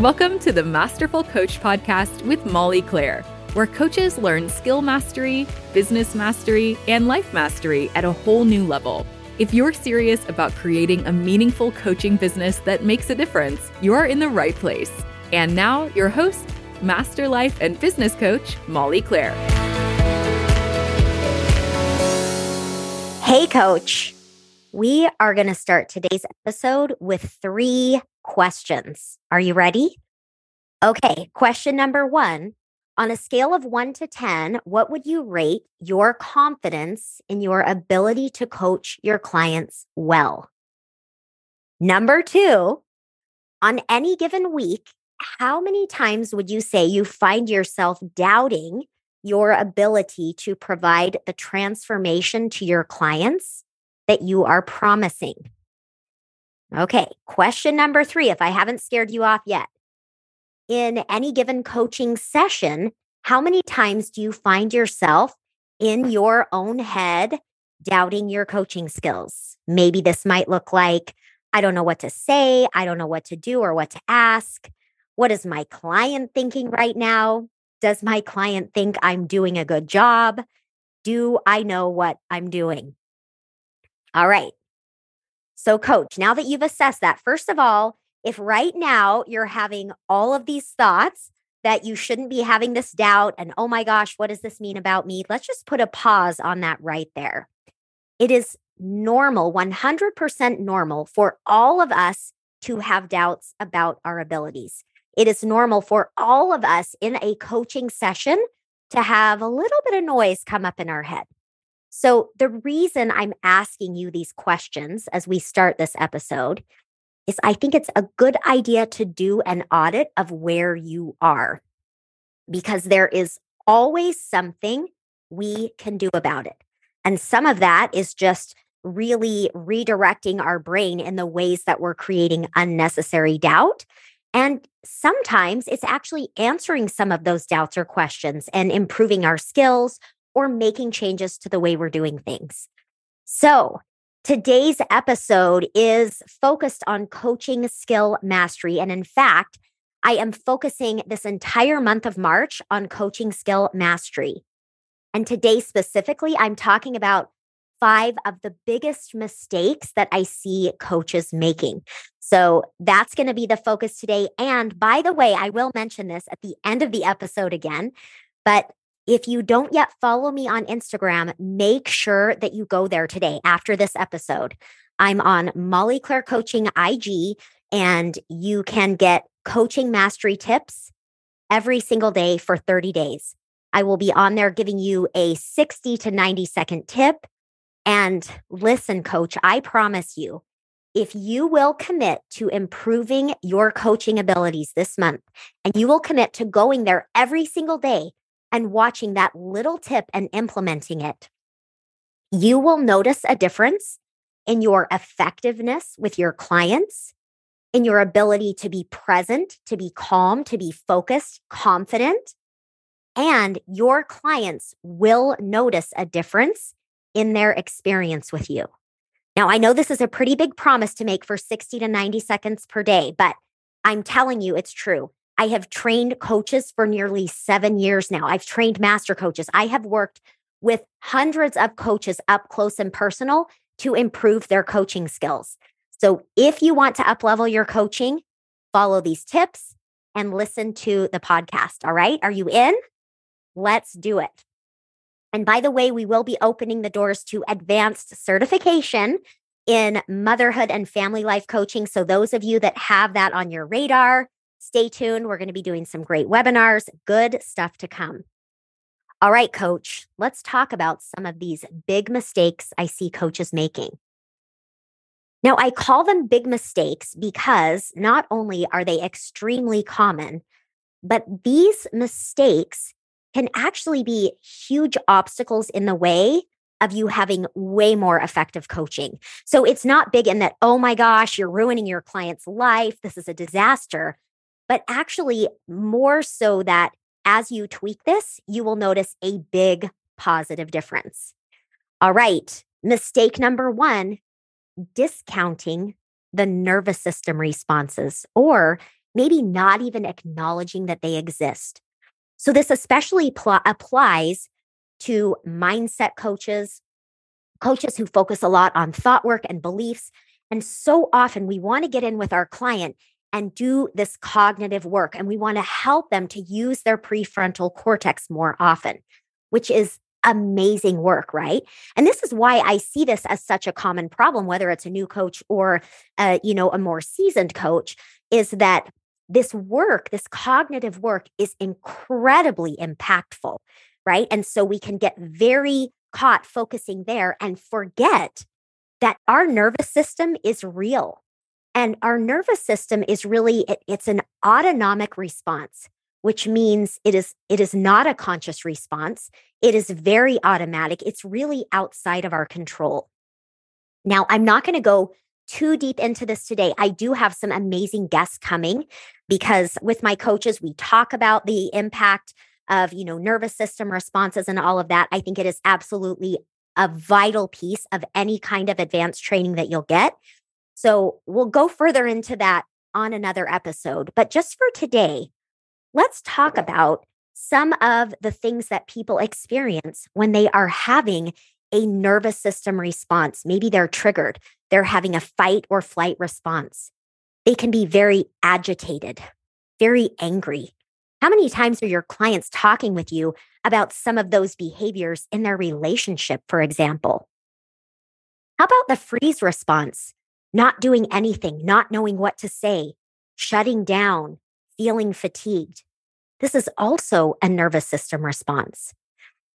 Welcome to the Masterful Coach Podcast with Molly Claire, where coaches learn skill mastery, business mastery, and life mastery at a whole new level. If you're serious about creating a meaningful coaching business that makes a difference, you're in the right place. And now, your host, Master Life and Business Coach, Molly Claire. Hey, Coach. We are going to start today's episode with three questions. Are you ready? Okay, question number one. On a scale of one to 10, what would you rate your confidence in your ability to coach your clients well? Number two, on any given week, how many times would you say you find yourself doubting your ability to provide the transformation to your clients that you are promising? Okay, question number three, if I haven't scared you off yet. In any given coaching session, how many times do you find yourself in your own head doubting your coaching skills? Maybe this might look like, I don't know what to say, I don't know what to do or what to ask. What is my client thinking right now? Does my client think I'm doing a good job? Do I know what I'm doing? All right. So, coach, now that you've assessed that, first of all, if right now you're having all of these thoughts that you shouldn't be having this doubt and, oh my gosh, what does this mean about me? Let's just put a pause on that right there. It is normal, 100% normal for all of us to have doubts about our abilities. It is normal for all of us in a coaching session to have a little bit of noise come up in our head. So, the reason I'm asking you these questions as we start this episode is I think it's a good idea to do an audit of where you are because there is always something we can do about it. And some of that is just really redirecting our brain in the ways that we're creating unnecessary doubt. And sometimes it's actually answering some of those doubts or questions and improving our skills or making changes to the way we're doing things. So, today's episode is focused on coaching skill mastery. And in fact, I am focusing this entire month of March on coaching skill mastery. And today, specifically, I'm talking about five of the biggest mistakes that I see coaches making. So that's going to be the focus today. And by the way, I will mention this at the end of the episode again, but if you don't yet follow me on Instagram, make sure that you go there today after this episode. I'm on Molly Claire Coaching IG, and you can get coaching mastery tips every single day for 30 days. I will be on there giving you a 60 to 90 second tip. And listen, coach, I promise you, if you will commit to improving your coaching abilities this month and you will commit to going there every single day and watching that little tip and implementing it, you will notice a difference in your effectiveness with your clients, in your ability to be present, to be calm, to be focused, confident. And your clients will notice a difference in their experience with you. Now, I know this is a pretty big promise to make for 60 to 90 seconds per day, but I'm telling you it's true. I have trained coaches for nearly seven years now. I've trained master coaches. I have worked with hundreds of coaches up close and personal to improve their coaching skills. So if you want to uplevel your coaching, follow these tips and listen to the podcast. All right. Are you in? Let's do it. And by the way, we will be opening the doors to advanced certification in motherhood and family life coaching. So, those of you that have that on your radar, Stay tuned. We're going to be doing some great webinars, good stuff to come. All right, coach, let's talk about some of these big mistakes I see coaches making. Now, I call them big mistakes because not only are they extremely common, but these mistakes can actually be huge obstacles in the way of you having way more effective coaching. So it's not big in that, oh my gosh, you're ruining your client's life. This is a disaster but actually more so that as you tweak this, you will notice a big positive difference. All right, mistake number one discounting the nervous system responses or maybe not even acknowledging that they exist. So, this especially pl- applies to mindset coaches, coaches who focus a lot on thought work and beliefs. And so often we want to get in with our client and do this cognitive work, and we want to help them to use their prefrontal cortex more often, which is amazing work, right? And this is why I see this as such a common problem, whether it's a new coach or, uh, you know, a more seasoned coach, is that this work, this cognitive work is incredibly impactful, right? And so we can get very caught focusing there and forget that our nervous system is real. And our nervous system is really it, it's an autonomic response, which means it is it is not a conscious response. It is very automatic. It's really outside of our control. Now, I'm not going to go too deep into this today. I do have some amazing guests coming because with my coaches, we talk about the impact of, you know, nervous system responses and all of that. I think it is absolutely a vital piece of any kind of advanced training that you'll get. So we'll go further into that on another episode. But just for today, let's talk about some of the things that people experience when they are having a nervous system response. Maybe they're triggered, they're having a fight or flight response. They can be very agitated, very angry. How many times are your clients talking with you about some of those behaviors in their relationship, for example? How about the freeze response? Not doing anything, not knowing what to say, shutting down, feeling fatigued. This is also a nervous system response.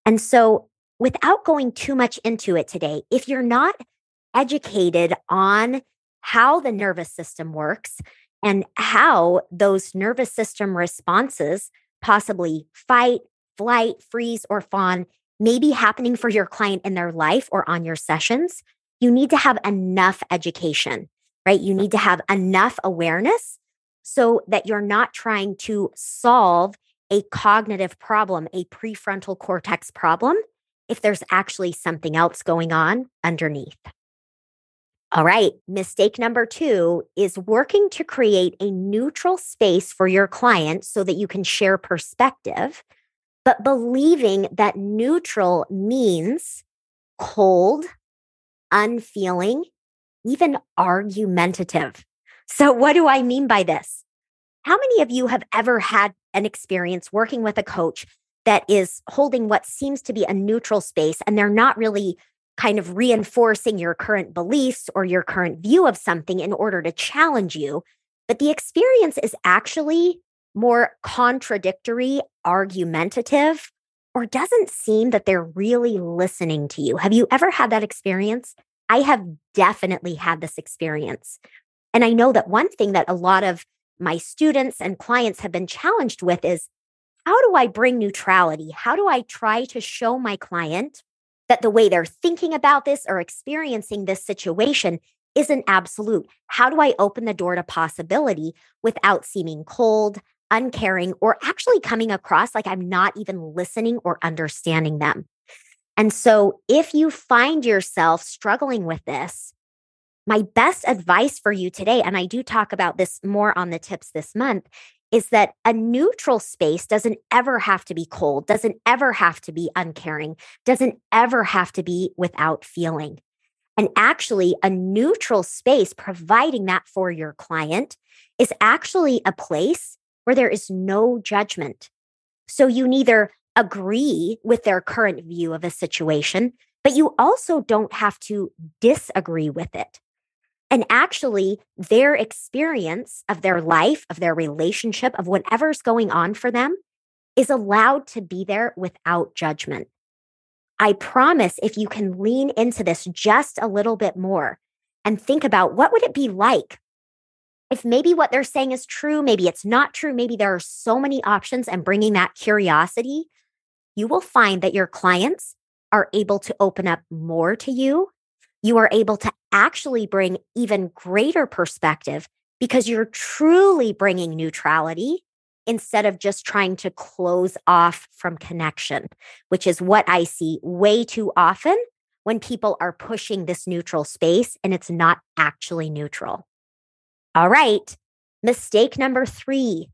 And so without going too much into it today, if you're not educated on how the nervous system works and how those nervous system responses, possibly fight, flight, freeze, or fawn, may be happening for your client in their life or on your sessions, you need to have enough education, right? You need to have enough awareness so that you're not trying to solve a cognitive problem, a prefrontal cortex problem, if there's actually something else going on underneath. All right, mistake number two is working to create a neutral space for your client so that you can share perspective, but believing that neutral means cold, unfeeling, even argumentative. So, what do I mean by this? How many of you have ever had an experience working with a coach that is holding what seems to be a neutral space and they're not really kind of reinforcing your current beliefs or your current view of something in order to challenge you. But the experience is actually more contradictory, argumentative, or doesn't seem that they're really listening to you. Have you ever had that experience? I have definitely had this experience. And I know that one thing that a lot of my students and clients have been challenged with is how do I bring neutrality? How do I try to show my client that the way they're thinking about this or experiencing this situation isn't absolute? How do I open the door to possibility without seeming cold, uncaring, or actually coming across like I'm not even listening or understanding them? And so, if you find yourself struggling with this, my best advice for you today, and I do talk about this more on the tips this month, is that a neutral space doesn't ever have to be cold, doesn't ever have to be uncaring, doesn't ever have to be without feeling. And actually, a neutral space, providing that for your client, is actually a place where there is no judgment. So you neither agree with their current view of a situation, but you also don't have to disagree with it. And actually, their experience of their life, of their relationship, of whatever's going on for them is allowed to be there without judgment. I promise if you can lean into this just a little bit more and think about what would it be like if maybe what they're saying is true, maybe it's not true, maybe there are so many options and bringing that curiosity, you will find that your clients are able to open up more to you you are able to actually bring even greater perspective because you're truly bringing neutrality instead of just trying to close off from connection, which is what I see way too often when people are pushing this neutral space and it's not actually neutral. All right. Mistake number three,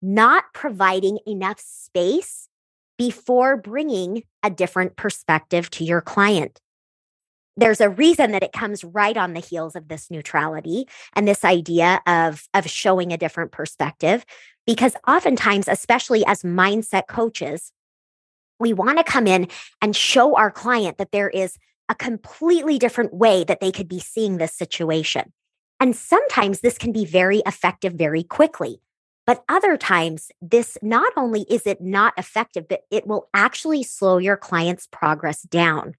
not providing enough space before bringing a different perspective to your client. There's a reason that it comes right on the heels of this neutrality and this idea of, of showing a different perspective. Because oftentimes, especially as mindset coaches, we want to come in and show our client that there is a completely different way that they could be seeing this situation. And sometimes this can be very effective very quickly. But other times, this not only is it not effective, but it will actually slow your client's progress down.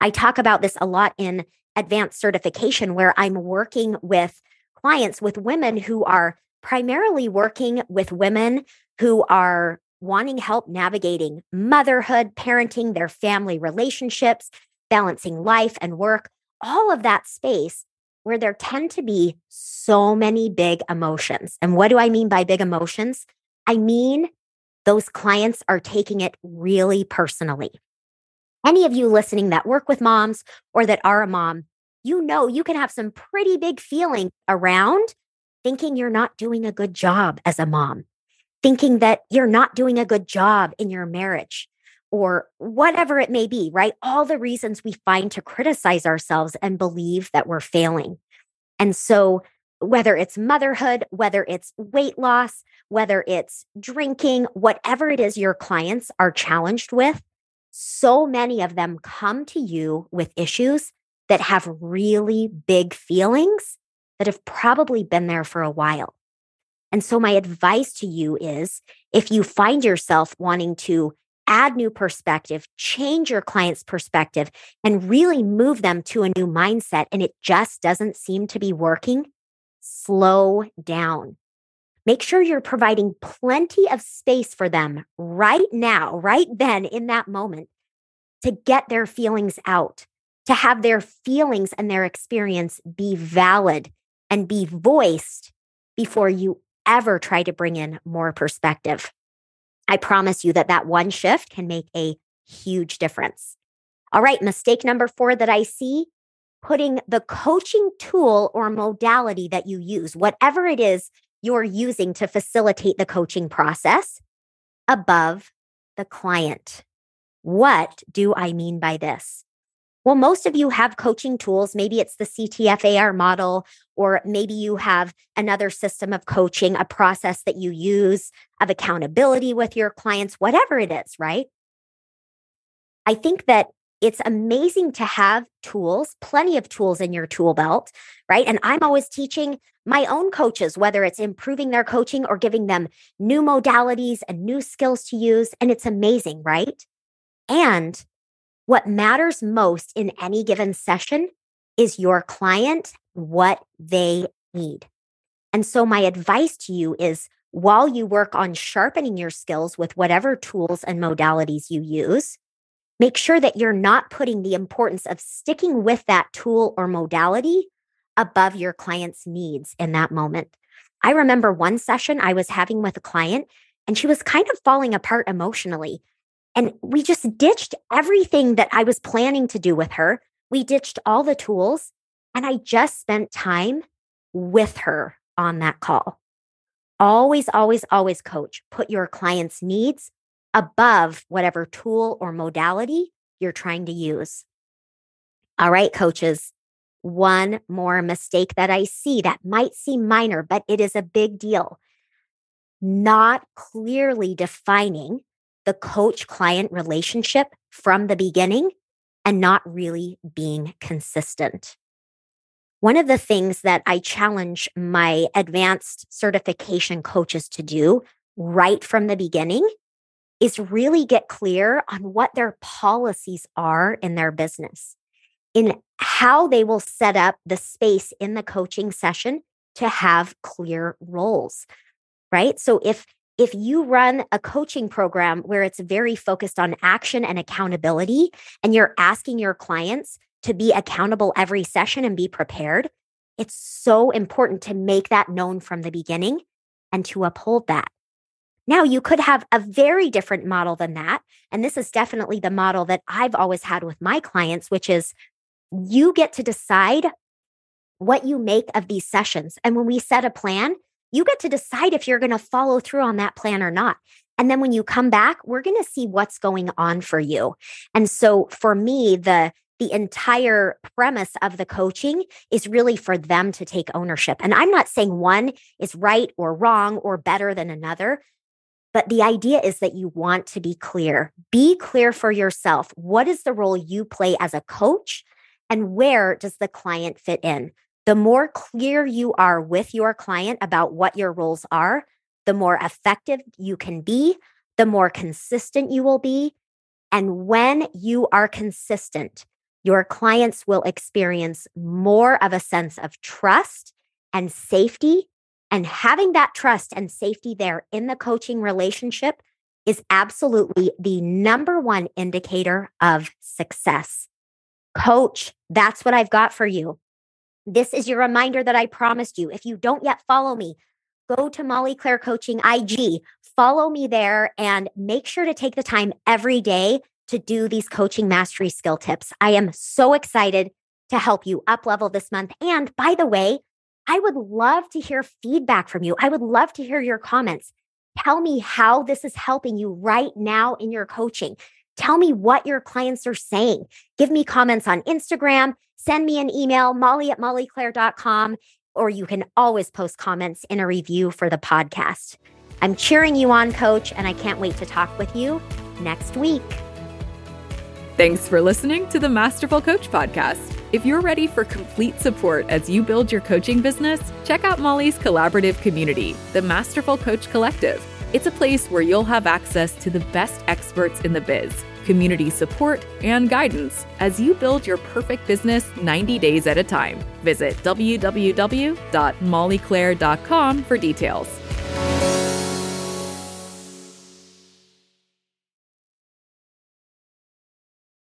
I talk about this a lot in advanced certification, where I'm working with clients, with women who are primarily working with women who are wanting help navigating motherhood, parenting, their family relationships, balancing life and work, all of that space where there tend to be so many big emotions. And what do I mean by big emotions? I mean, those clients are taking it really personally. Any of you listening that work with moms or that are a mom, you know you can have some pretty big feeling around thinking you're not doing a good job as a mom, thinking that you're not doing a good job in your marriage, or whatever it may be, right? All the reasons we find to criticize ourselves and believe that we're failing. And so, whether it's motherhood, whether it's weight loss, whether it's drinking, whatever it is your clients are challenged with, so many of them come to you with issues that have really big feelings that have probably been there for a while. And so, my advice to you is if you find yourself wanting to add new perspective, change your client's perspective, and really move them to a new mindset, and it just doesn't seem to be working, slow down. Make sure you're providing plenty of space for them right now, right then, in that moment, to get their feelings out, to have their feelings and their experience be valid and be voiced before you ever try to bring in more perspective. I promise you that that one shift can make a huge difference. All right, mistake number four that I see putting the coaching tool or modality that you use, whatever it is you're using to facilitate the coaching process, above the client. What do I mean by this? Well, most of you have coaching tools. Maybe it's the CTFAR model, or maybe you have another system of coaching, a process that you use of accountability with your clients, whatever it is, right? I think that it's amazing to have tools, plenty of tools in your tool belt, right? And I'm always teaching my own coaches, whether it's improving their coaching or giving them new modalities and new skills to use. And it's amazing, right? And what matters most in any given session is your client, what they need. And so, my advice to you is while you work on sharpening your skills with whatever tools and modalities you use, make sure that you're not putting the importance of sticking with that tool or modality above your client's needs in that moment. I remember one session I was having with a client, and she was kind of falling apart emotionally. And we just ditched everything that I was planning to do with her. We ditched all the tools, and I just spent time with her on that call. Always, always, always, coach, put your client's needs above whatever tool or modality you're trying to use. All right, coaches, one more mistake that I see that might seem minor, but it is a big deal. Not clearly defining the coach client relationship from the beginning and not really being consistent. One of the things that I challenge my advanced certification coaches to do right from the beginning is really get clear on what their policies are in their business, in how they will set up the space in the coaching session to have clear roles, right? So if if you run a coaching program where it's very focused on action and accountability, and you're asking your clients to be accountable every session and be prepared, it's so important to make that known from the beginning and to uphold that. Now, you could have a very different model than that. And this is definitely the model that I've always had with my clients, which is you get to decide what you make of these sessions. And when we set a plan, You get to decide if you're going to follow through on that plan or not. And then when you come back, we're going to see what's going on for you. And so for me, the the entire premise of the coaching is really for them to take ownership. And I'm not saying one is right or wrong or better than another, but the idea is that you want to be clear. Be clear for yourself. What is the role you play as a coach? And where does the client fit in? The more clear you are with your client about what your roles are, the more effective you can be, the more consistent you will be. And when you are consistent, your clients will experience more of a sense of trust and safety. And having that trust and safety there in the coaching relationship is absolutely the number one indicator of success. Coach, that's what I've got for you. This is your reminder that I promised you. If you don't yet follow me, go to Molly Claire Coaching IG, follow me there, and make sure to take the time every day to do these coaching mastery skill tips. I am so excited to help you up level this month. And by the way, I would love to hear feedback from you. I would love to hear your comments. Tell me how this is helping you right now in your coaching. Tell me what your clients are saying. Give me comments on Instagram. Send me an email, molly at mollyclaire.com, or you can always post comments in a review for the podcast. I'm cheering you on, coach, and I can't wait to talk with you next week. Thanks for listening to the Masterful Coach Podcast. If you're ready for complete support as you build your coaching business, check out Molly's collaborative community, the Masterful Coach Collective. It's a place where you'll have access to the best experts in the biz, community support, and guidance as you build your perfect business 90 days at a time. Visit www.mollyclaire.com for details.